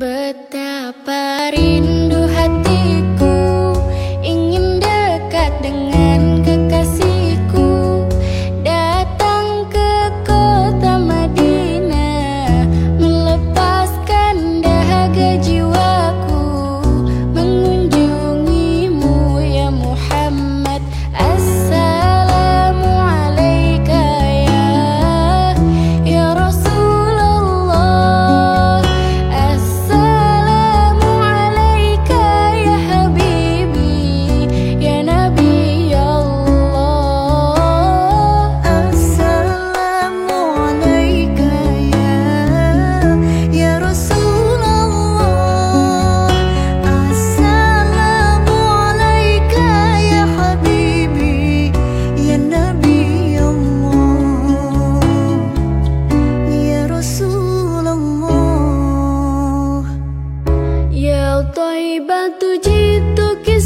Betapa rindu तो इबा तुझी तो किस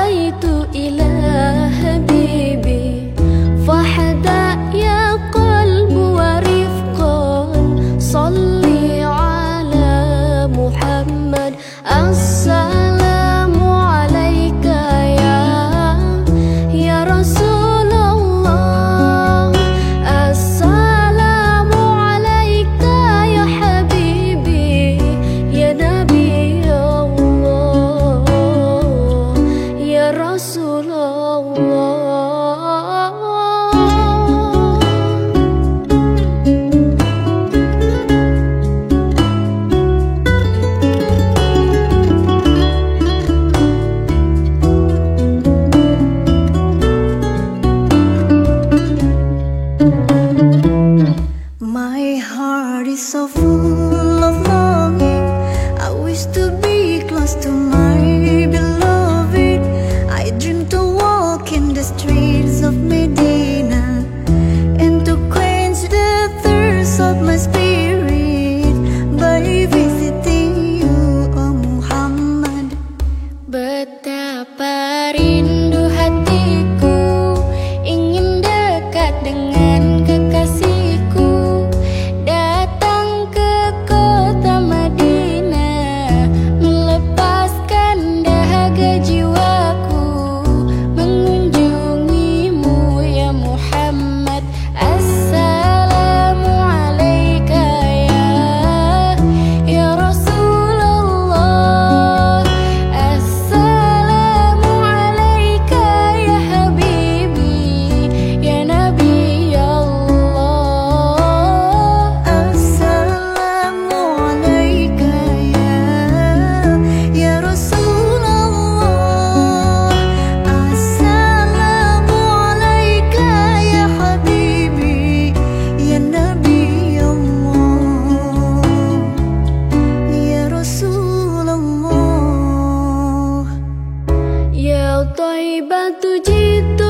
رأيت إلى حبيبي فحدث streets of Medina. And to quench the thirst of my spirit By visiting you, O Muhammad. Betapa rindu de.